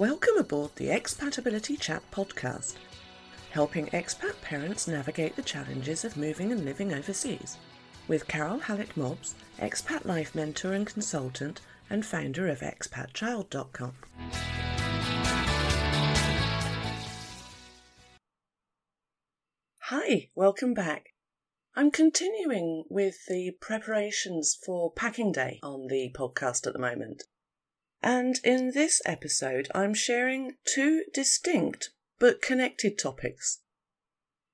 Welcome aboard the Expatability Chat podcast, helping expat parents navigate the challenges of moving and living overseas. With Carole Hallett Mobbs, expat life mentor and consultant, and founder of expatchild.com. Hi, welcome back. I'm continuing with the preparations for packing day on the podcast at the moment. And in this episode, I'm sharing two distinct but connected topics.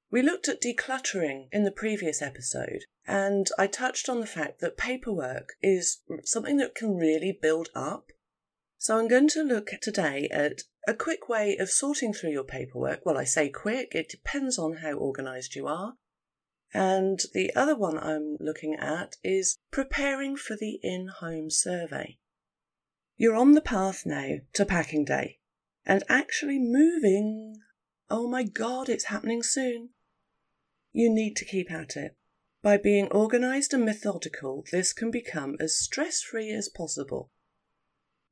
We looked at decluttering in the previous episode, and I touched on the fact that paperwork is something that can really build up. So I'm going to look today at a quick way of sorting through your paperwork. Well, I say quick, it depends on how organised you are. And the other one I'm looking at is preparing for the in home survey. You're on the path now to packing day and actually moving. Oh my god, it's happening soon. You need to keep at it. By being organised and methodical, this can become as stress free as possible.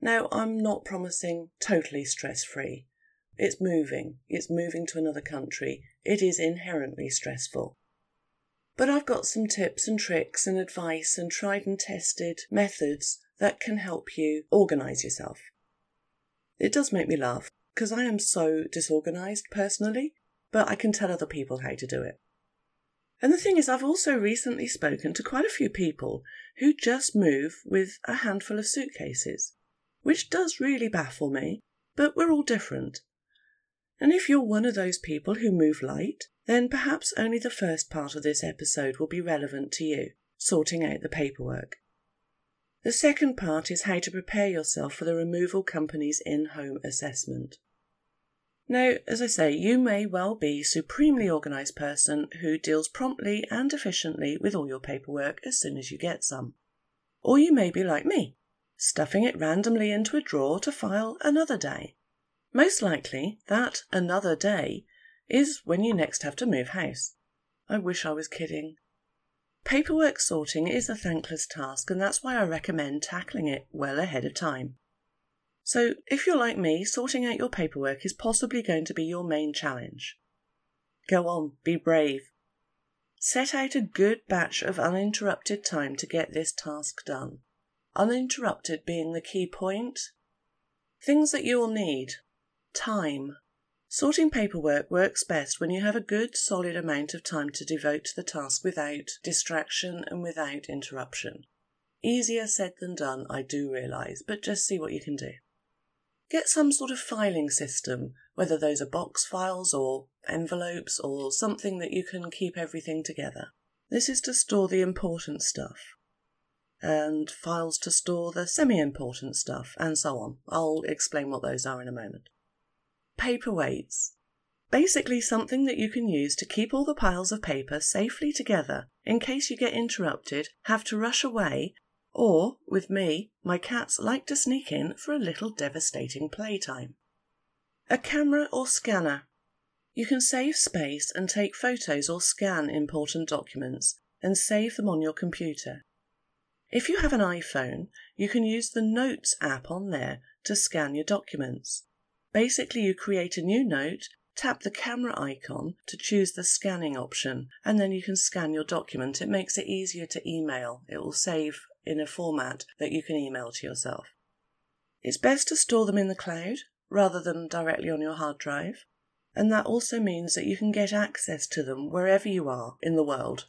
Now, I'm not promising totally stress free. It's moving, it's moving to another country. It is inherently stressful. But I've got some tips and tricks and advice and tried and tested methods that can help you organise yourself. It does make me laugh because I am so disorganised personally, but I can tell other people how to do it. And the thing is, I've also recently spoken to quite a few people who just move with a handful of suitcases, which does really baffle me, but we're all different. And if you're one of those people who move light, then perhaps only the first part of this episode will be relevant to you, sorting out the paperwork. The second part is how to prepare yourself for the removal company's in home assessment. Now, as I say, you may well be a supremely organised person who deals promptly and efficiently with all your paperwork as soon as you get some. Or you may be like me, stuffing it randomly into a drawer to file another day. Most likely, that another day is when you next have to move house. I wish I was kidding. Paperwork sorting is a thankless task, and that's why I recommend tackling it well ahead of time. So, if you're like me, sorting out your paperwork is possibly going to be your main challenge. Go on, be brave. Set out a good batch of uninterrupted time to get this task done. Uninterrupted being the key point. Things that you'll need time, Sorting paperwork works best when you have a good, solid amount of time to devote to the task without distraction and without interruption. Easier said than done, I do realise, but just see what you can do. Get some sort of filing system, whether those are box files or envelopes or something that you can keep everything together. This is to store the important stuff, and files to store the semi important stuff, and so on. I'll explain what those are in a moment paperweights. Basically, something that you can use to keep all the piles of paper safely together in case you get interrupted, have to rush away, or, with me, my cats like to sneak in for a little devastating playtime. A camera or scanner. You can save space and take photos or scan important documents and save them on your computer. If you have an iPhone, you can use the Notes app on there to scan your documents. Basically, you create a new note, tap the camera icon to choose the scanning option, and then you can scan your document. It makes it easier to email. It will save in a format that you can email to yourself. It's best to store them in the cloud rather than directly on your hard drive, and that also means that you can get access to them wherever you are in the world.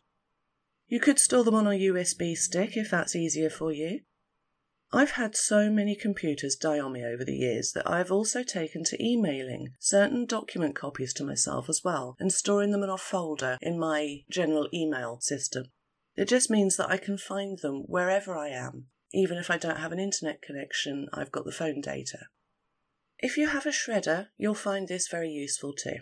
You could store them on a USB stick if that's easier for you, I've had so many computers die on me over the years that I've also taken to emailing certain document copies to myself as well and storing them in a folder in my general email system. It just means that I can find them wherever I am. Even if I don't have an internet connection, I've got the phone data. If you have a shredder, you'll find this very useful too.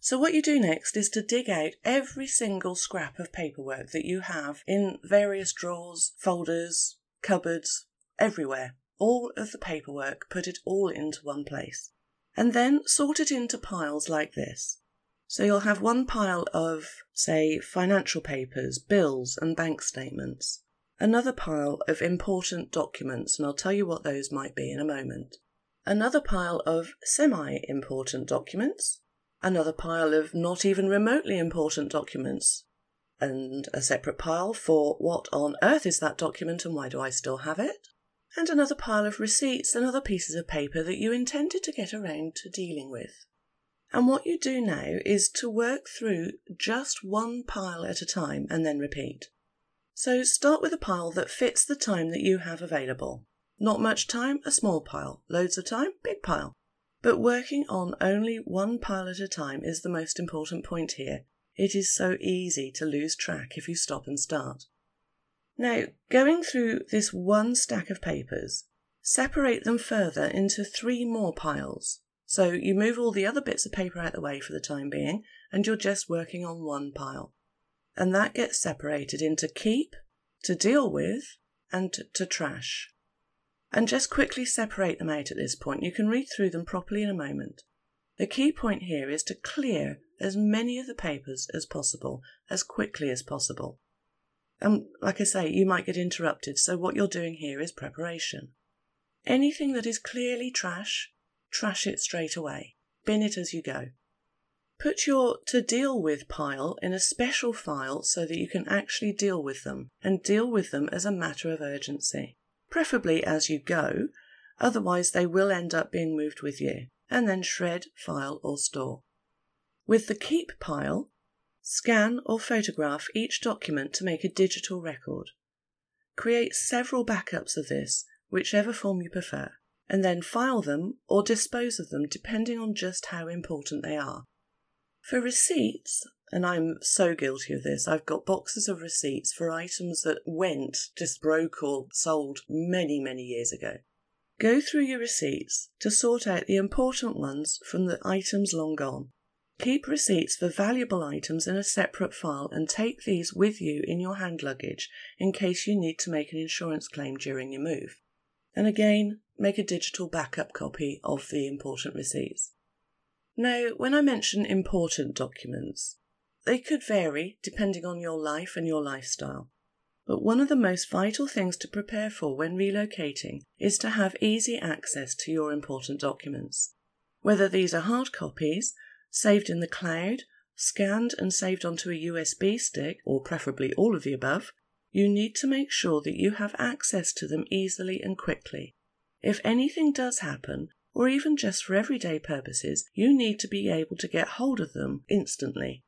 So, what you do next is to dig out every single scrap of paperwork that you have in various drawers, folders, cupboards, everywhere, all of the paperwork, put it all into one place. And then sort it into piles like this. So you'll have one pile of, say, financial papers, bills, and bank statements, another pile of important documents, and I'll tell you what those might be in a moment, another pile of semi important documents, another pile of not even remotely important documents, and a separate pile for what on earth is that document and why do I still have it, and another pile of receipts and other pieces of paper that you intended to get around to dealing with. And what you do now is to work through just one pile at a time and then repeat. So start with a pile that fits the time that you have available. Not much time, a small pile. Loads of time, big pile. But working on only one pile at a time is the most important point here. It is so easy to lose track if you stop and start. Now, going through this one stack of papers, separate them further into three more piles. So you move all the other bits of paper out of the way for the time being, and you're just working on one pile. And that gets separated into keep, to deal with, and to trash. And just quickly separate them out at this point. You can read through them properly in a moment. The key point here is to clear as many of the papers as possible, as quickly as possible. And like I say, you might get interrupted, so what you're doing here is preparation. Anything that is clearly trash, trash it straight away. Bin it as you go. Put your to deal with pile in a special file so that you can actually deal with them and deal with them as a matter of urgency, preferably as you go, otherwise they will end up being moved with you, and then shred, file, or store. With the keep pile, scan or photograph each document to make a digital record. Create several backups of this, whichever form you prefer and then file them or dispose of them depending on just how important they are. For receipts, and I'm so guilty of this, I've got boxes of receipts for items that went, just broke or sold many, many years ago. Go through your receipts to sort out the important ones from the items long gone. Keep receipts for valuable items in a separate file and take these with you in your hand luggage in case you need to make an insurance claim during your move. And again, make a digital backup copy of the important receipts. Now, when I mention important documents, they could vary depending on your life and your lifestyle. But one of the most vital things to prepare for when relocating is to have easy access to your important documents. Whether these are hard copies, saved in the cloud, scanned and saved onto a USB stick, or preferably all of the above, you need to make sure that you have access to them easily and quickly. If anything does happen, or even just for everyday purposes, you need to be able to get hold of them instantly.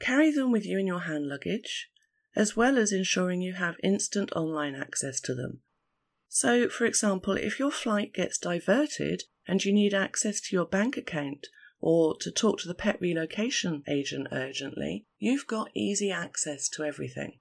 Carry them with you in your hand luggage, as well as ensuring you have instant online access to them. So, for example, if your flight gets diverted and you need access to your bank account or to talk to the pet relocation agent urgently, you've got easy access to everything.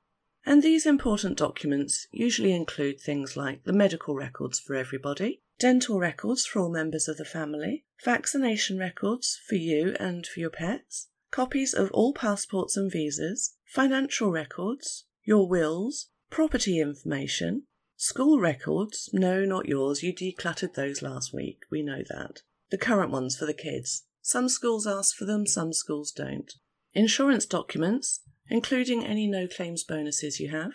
And these important documents usually include things like the medical records for everybody, dental records for all members of the family, vaccination records for you and for your pets, copies of all passports and visas, financial records, your wills, property information, school records. No, not yours. You decluttered those last week. We know that. The current ones for the kids. Some schools ask for them, some schools don't. Insurance documents, including any no claims bonuses you have,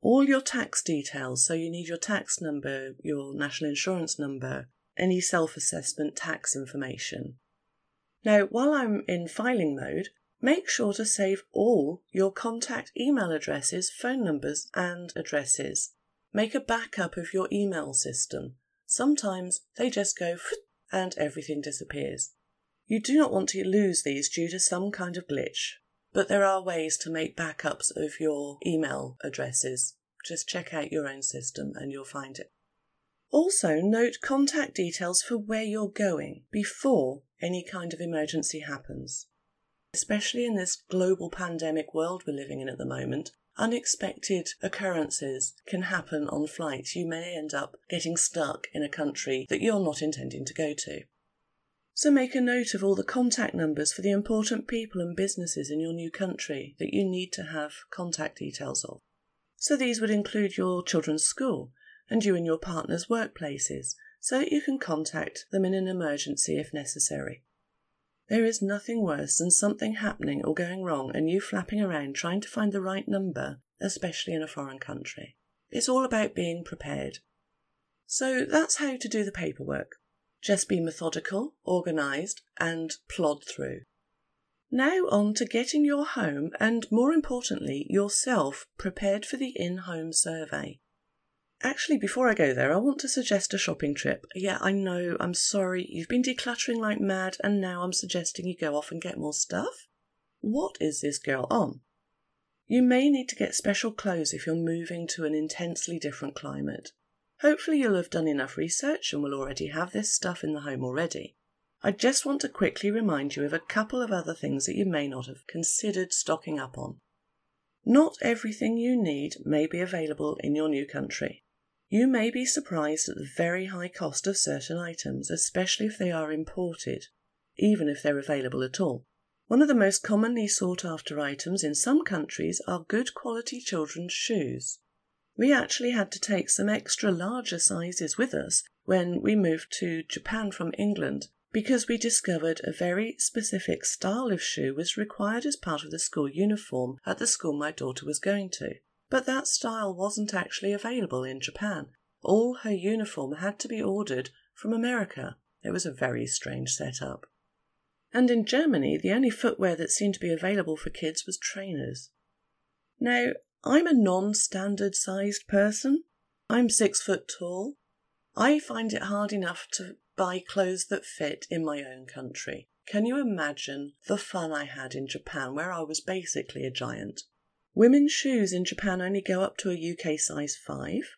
all your tax details, so you need your tax number, your national insurance number, any self assessment tax information. Now, while I'm in filing mode, make sure to save all your contact email addresses, phone numbers, and addresses. Make a backup of your email system. Sometimes they just go and everything disappears. You do not want to lose these due to some kind of glitch. But there are ways to make backups of your email addresses. Just check out your own system and you'll find it. Also, note contact details for where you're going before any kind of emergency happens. Especially in this global pandemic world we're living in at the moment, unexpected occurrences can happen on flights. You may end up getting stuck in a country that you're not intending to go to. So make a note of all the contact numbers for the important people and businesses in your new country that you need to have contact details of. So these would include your children's school and you and your partner's workplaces so that you can contact them in an emergency if necessary. There is nothing worse than something happening or going wrong and you flapping around trying to find the right number, especially in a foreign country. It's all about being prepared. So that's how to do the paperwork. Just be methodical, organised, and plod through. Now, on to getting your home and, more importantly, yourself prepared for the in home survey. Actually, before I go there, I want to suggest a shopping trip. Yeah, I know, I'm sorry, you've been decluttering like mad, and now I'm suggesting you go off and get more stuff? What is this girl on? You may need to get special clothes if you're moving to an intensely different climate. Hopefully, you'll have done enough research and will already have this stuff in the home already. I just want to quickly remind you of a couple of other things that you may not have considered stocking up on. Not everything you need may be available in your new country. You may be surprised at the very high cost of certain items, especially if they are imported, even if they're available at all. One of the most commonly sought after items in some countries are good quality children's shoes. We actually had to take some extra larger sizes with us when we moved to Japan from England because we discovered a very specific style of shoe was required as part of the school uniform at the school my daughter was going to. But that style wasn't actually available in Japan. All her uniform had to be ordered from America. It was a very strange setup. And in Germany, the only footwear that seemed to be available for kids was trainers. Now, I'm a non standard sized person. I'm six foot tall. I find it hard enough to buy clothes that fit in my own country. Can you imagine the fun I had in Japan where I was basically a giant? Women's shoes in Japan only go up to a UK size 5,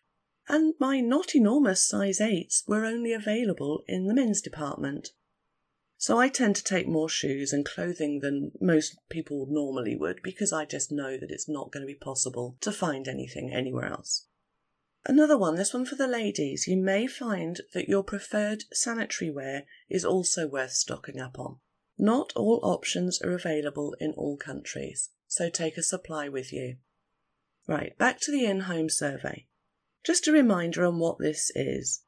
and my not enormous size 8s were only available in the men's department. So I tend to take more shoes and clothing than most people normally would because I just know that it's not going to be possible to find anything anywhere else. Another one, this one for the ladies. You may find that your preferred sanitary wear is also worth stocking up on. Not all options are available in all countries so take a supply with you. Right, back to the in home survey. Just a reminder on what this is.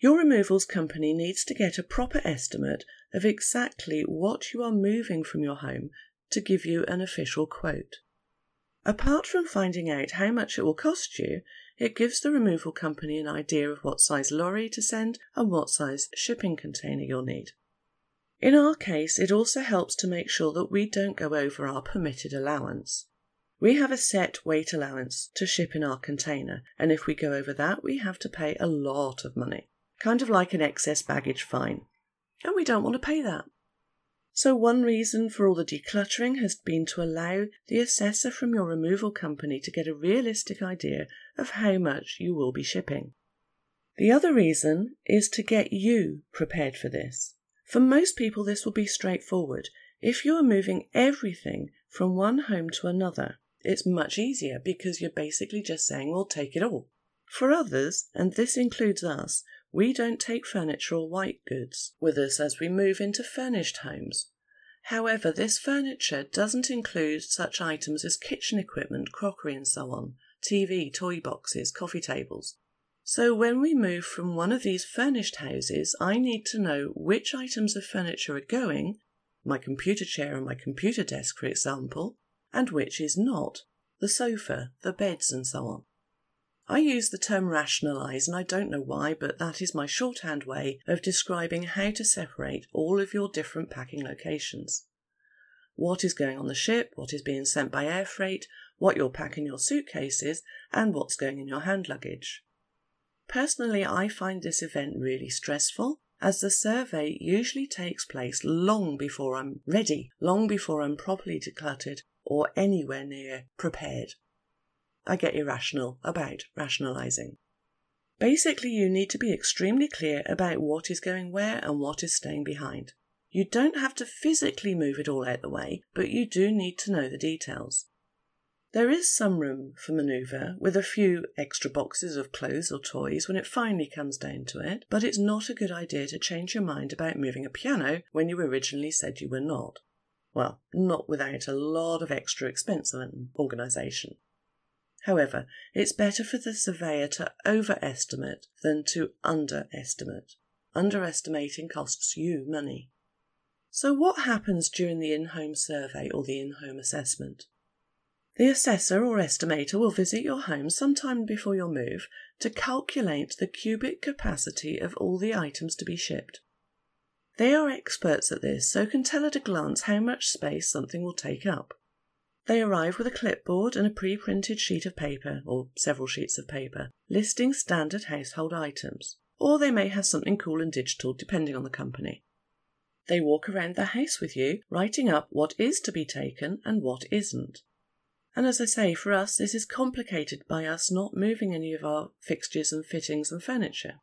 Your removals company needs to get a proper estimate of exactly what you are moving from your home to give you an official quote. Apart from finding out how much it will cost you, it gives the removal company an idea of what size lorry to send and what size shipping container you'll need. In our case, it also helps to make sure that we don't go over our permitted allowance. We have a set weight allowance to ship in our container, and if we go over that, we have to pay a lot of money, kind of like an excess baggage fine. And we don't want to pay that. So, one reason for all the decluttering has been to allow the assessor from your removal company to get a realistic idea of how much you will be shipping. The other reason is to get you prepared for this. For most people, this will be straightforward. If you are moving everything from one home to another, it's much easier because you're basically just saying, well, take it all. For others, and this includes us, we don't take furniture or white goods with us as we move into furnished homes. However, this furniture doesn't include such items as kitchen equipment, crockery, and so on, TV, toy boxes, coffee tables. So when we move from one of these furnished houses, I need to know which items of furniture are going, my computer chair and my computer desk, for example, and which is not, the sofa, the beds, and so on. I use the term rationalise, and I don't know why, but that is my shorthand way of describing how to separate all of your different packing locations. What is going on the ship, what is being sent by air freight, what you'll pack in your suitcases, and what's going in your hand luggage. Personally, I find this event really stressful as the survey usually takes place long before I'm ready, long before I'm properly decluttered or anywhere near prepared. I get irrational about rationalising. Basically, you need to be extremely clear about what is going where and what is staying behind. You don't have to physically move it all out the way, but you do need to know the details. There is some room for manoeuvre, with a few extra boxes of clothes or toys when it finally comes down to it, but it's not a good idea to change your mind about moving a piano when you originally said you were not. Well, not without a lot of extra expense and organisation. However, it's better for the surveyor to overestimate than to underestimate. Underestimating costs you money. So, what happens during the in home survey or the in home assessment? The assessor or estimator will visit your home sometime before your move to calculate the cubic capacity of all the items to be shipped. They are experts at this, so can tell at a glance how much space something will take up. They arrive with a clipboard and a pre printed sheet of paper, or several sheets of paper, listing standard household items, or they may have something cool and digital depending on the company. They walk around the house with you, writing up what is to be taken and what isn't. And as I say, for us, this is complicated by us not moving any of our fixtures and fittings and furniture.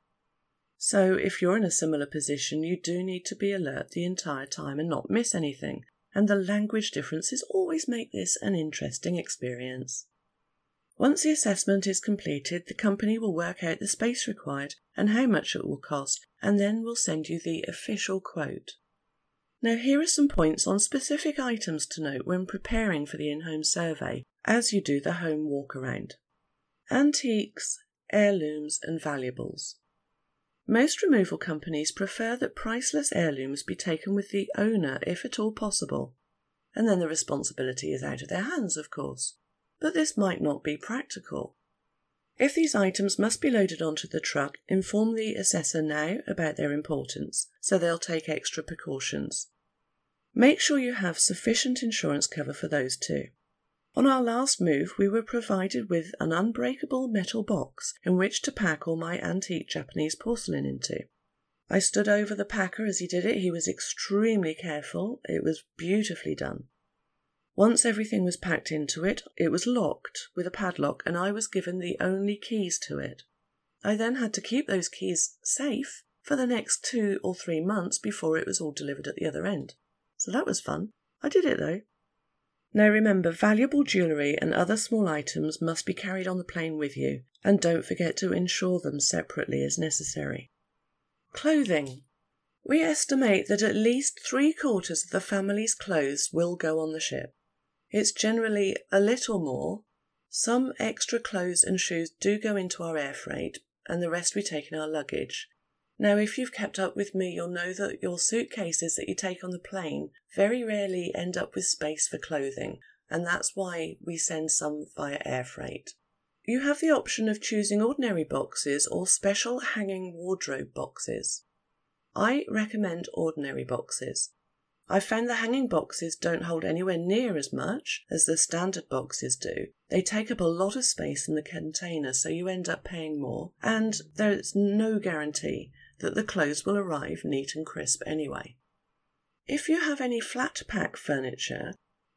So, if you're in a similar position, you do need to be alert the entire time and not miss anything. And the language differences always make this an interesting experience. Once the assessment is completed, the company will work out the space required and how much it will cost, and then will send you the official quote. Now, here are some points on specific items to note when preparing for the in home survey as you do the home walk around antiques, heirlooms, and valuables. Most removal companies prefer that priceless heirlooms be taken with the owner if at all possible, and then the responsibility is out of their hands, of course. But this might not be practical. If these items must be loaded onto the truck, inform the assessor now about their importance, so they'll take extra precautions. Make sure you have sufficient insurance cover for those too. On our last move, we were provided with an unbreakable metal box in which to pack all my antique Japanese porcelain into. I stood over the packer as he did it. He was extremely careful. It was beautifully done. Once everything was packed into it, it was locked with a padlock, and I was given the only keys to it. I then had to keep those keys safe for the next two or three months before it was all delivered at the other end. So that was fun. I did it though. Now remember, valuable jewellery and other small items must be carried on the plane with you, and don't forget to insure them separately as necessary. Clothing. We estimate that at least three quarters of the family's clothes will go on the ship. It's generally a little more. Some extra clothes and shoes do go into our air freight, and the rest we take in our luggage. Now, if you've kept up with me, you'll know that your suitcases that you take on the plane very rarely end up with space for clothing, and that's why we send some via air freight. You have the option of choosing ordinary boxes or special hanging wardrobe boxes. I recommend ordinary boxes. I found the hanging boxes don't hold anywhere near as much as the standard boxes do. They take up a lot of space in the container, so you end up paying more, and there's no guarantee that the clothes will arrive neat and crisp anyway. If you have any flat pack furniture,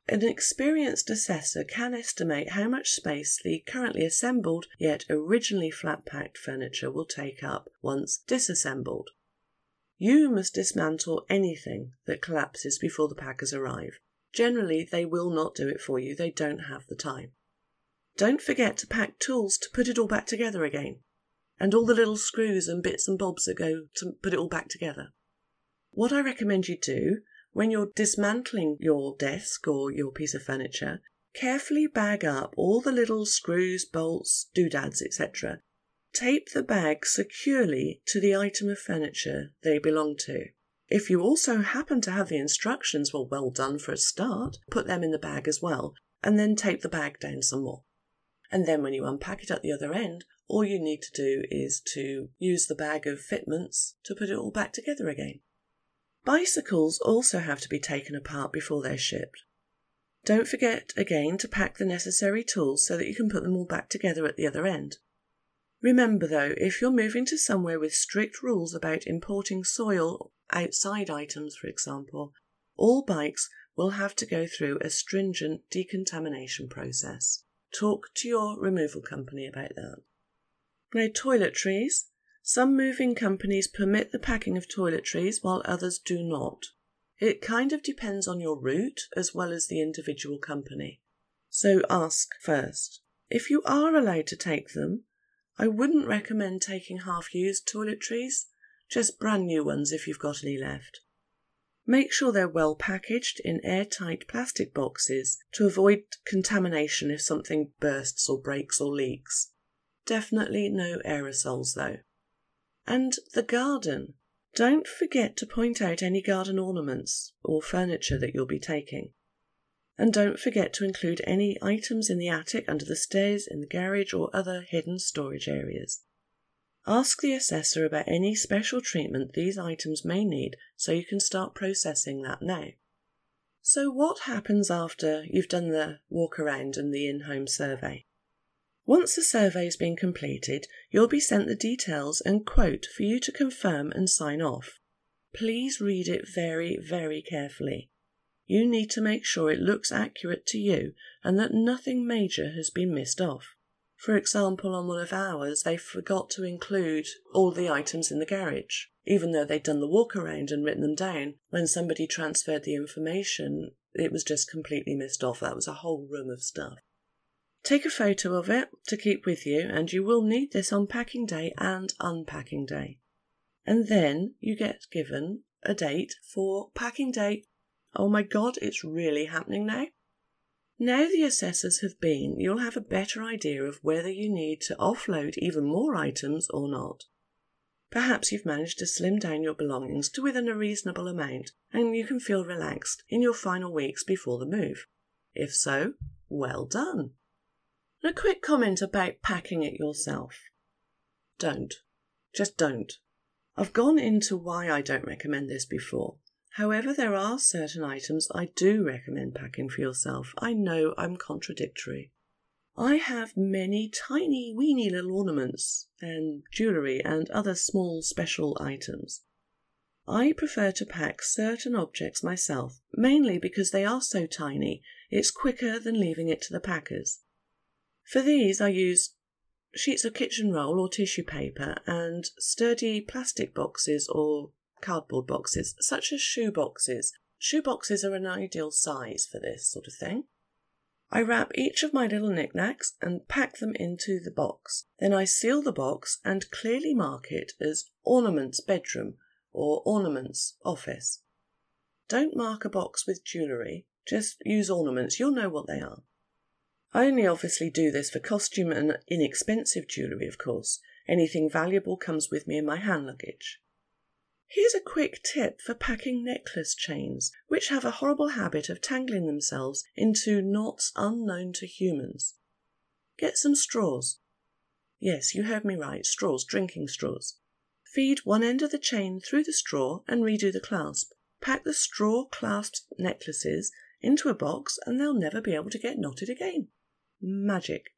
an experienced assessor can estimate how much space the currently assembled yet originally flat packed furniture will take up once disassembled. You must dismantle anything that collapses before the packers arrive. Generally, they will not do it for you, they don't have the time. Don't forget to pack tools to put it all back together again, and all the little screws and bits and bobs that go to put it all back together. What I recommend you do when you're dismantling your desk or your piece of furniture, carefully bag up all the little screws, bolts, doodads, etc., Tape the bag securely to the item of furniture they belong to. If you also happen to have the instructions, well, well done for a start, put them in the bag as well, and then tape the bag down some more. And then when you unpack it at the other end, all you need to do is to use the bag of fitments to put it all back together again. Bicycles also have to be taken apart before they're shipped. Don't forget again to pack the necessary tools so that you can put them all back together at the other end. Remember though, if you're moving to somewhere with strict rules about importing soil, outside items for example, all bikes will have to go through a stringent decontamination process. Talk to your removal company about that. Now, toiletries. Some moving companies permit the packing of toiletries while others do not. It kind of depends on your route as well as the individual company. So ask first. If you are allowed to take them, I wouldn't recommend taking half used toiletries, just brand new ones if you've got any left. Make sure they're well packaged in airtight plastic boxes to avoid contamination if something bursts or breaks or leaks. Definitely no aerosols though. And the garden. Don't forget to point out any garden ornaments or furniture that you'll be taking. And don't forget to include any items in the attic, under the stairs, in the garage, or other hidden storage areas. Ask the assessor about any special treatment these items may need so you can start processing that now. So, what happens after you've done the walk around and the in home survey? Once the survey has been completed, you'll be sent the details and quote for you to confirm and sign off. Please read it very, very carefully. You need to make sure it looks accurate to you and that nothing major has been missed off. For example, on one of ours, they forgot to include all the items in the garage. Even though they'd done the walk around and written them down, when somebody transferred the information, it was just completely missed off. That was a whole room of stuff. Take a photo of it to keep with you, and you will need this on packing day and unpacking day. And then you get given a date for packing day. Oh my god, it's really happening now. Now the assessors have been, you'll have a better idea of whether you need to offload even more items or not. Perhaps you've managed to slim down your belongings to within a reasonable amount and you can feel relaxed in your final weeks before the move. If so, well done. A quick comment about packing it yourself. Don't. Just don't. I've gone into why I don't recommend this before. However, there are certain items I do recommend packing for yourself. I know I'm contradictory. I have many tiny, weeny little ornaments and jewellery and other small special items. I prefer to pack certain objects myself, mainly because they are so tiny, it's quicker than leaving it to the packers. For these, I use sheets of kitchen roll or tissue paper and sturdy plastic boxes or cardboard boxes, such as shoe boxes. Shoe boxes are an ideal size for this sort of thing. I wrap each of my little knickknacks and pack them into the box. Then I seal the box and clearly mark it as ornaments bedroom or ornaments office. Don't mark a box with jewellery, just use ornaments, you'll know what they are. I only obviously do this for costume and inexpensive jewellery, of course. Anything valuable comes with me in my hand luggage. Here's a quick tip for packing necklace chains, which have a horrible habit of tangling themselves into knots unknown to humans. Get some straws. Yes, you heard me right, straws, drinking straws. Feed one end of the chain through the straw and redo the clasp. Pack the straw clasped necklaces into a box and they'll never be able to get knotted again. Magic.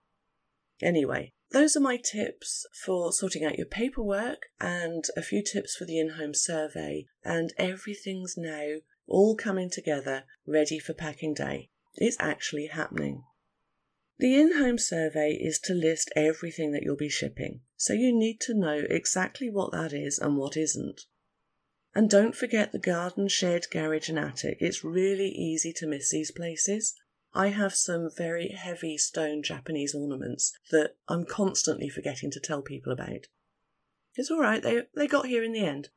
Anyway, those are my tips for sorting out your paperwork and a few tips for the in home survey. And everything's now all coming together, ready for packing day. It's actually happening. The in home survey is to list everything that you'll be shipping, so you need to know exactly what that is and what isn't. And don't forget the garden, shed, garage, and attic. It's really easy to miss these places. I have some very heavy stone Japanese ornaments that I'm constantly forgetting to tell people about. It's all right, they, they got here in the end.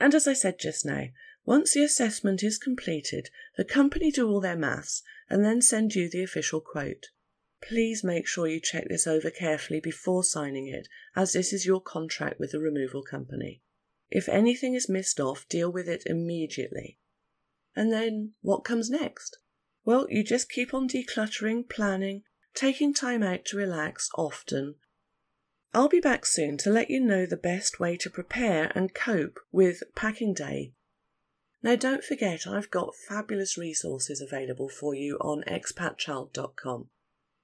And as I said just now, once the assessment is completed, the company do all their maths and then send you the official quote. Please make sure you check this over carefully before signing it, as this is your contract with the removal company. If anything is missed off, deal with it immediately. And then what comes next? Well, you just keep on decluttering, planning, taking time out to relax often. I'll be back soon to let you know the best way to prepare and cope with packing day. Now, don't forget, I've got fabulous resources available for you on expatchild.com.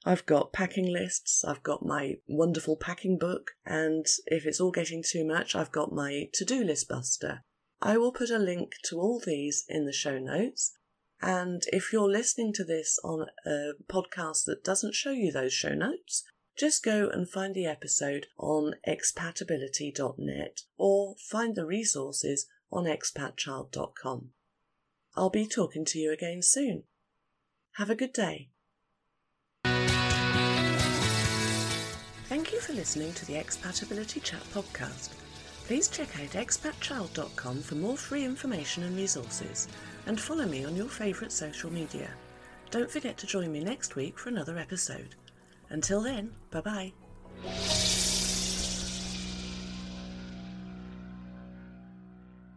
I've got packing lists, I've got my wonderful packing book, and if it's all getting too much, I've got my to do list buster. I will put a link to all these in the show notes, and if you're listening to this on a podcast that doesn't show you those show notes, just go and find the episode on expatability.net or find the resources on expatchild.com. I'll be talking to you again soon. Have a good day. Thank you for listening to the Expatability Chat podcast. Please check out expatchild.com for more free information and resources and follow me on your favourite social media. Don't forget to join me next week for another episode. Until then, bye bye.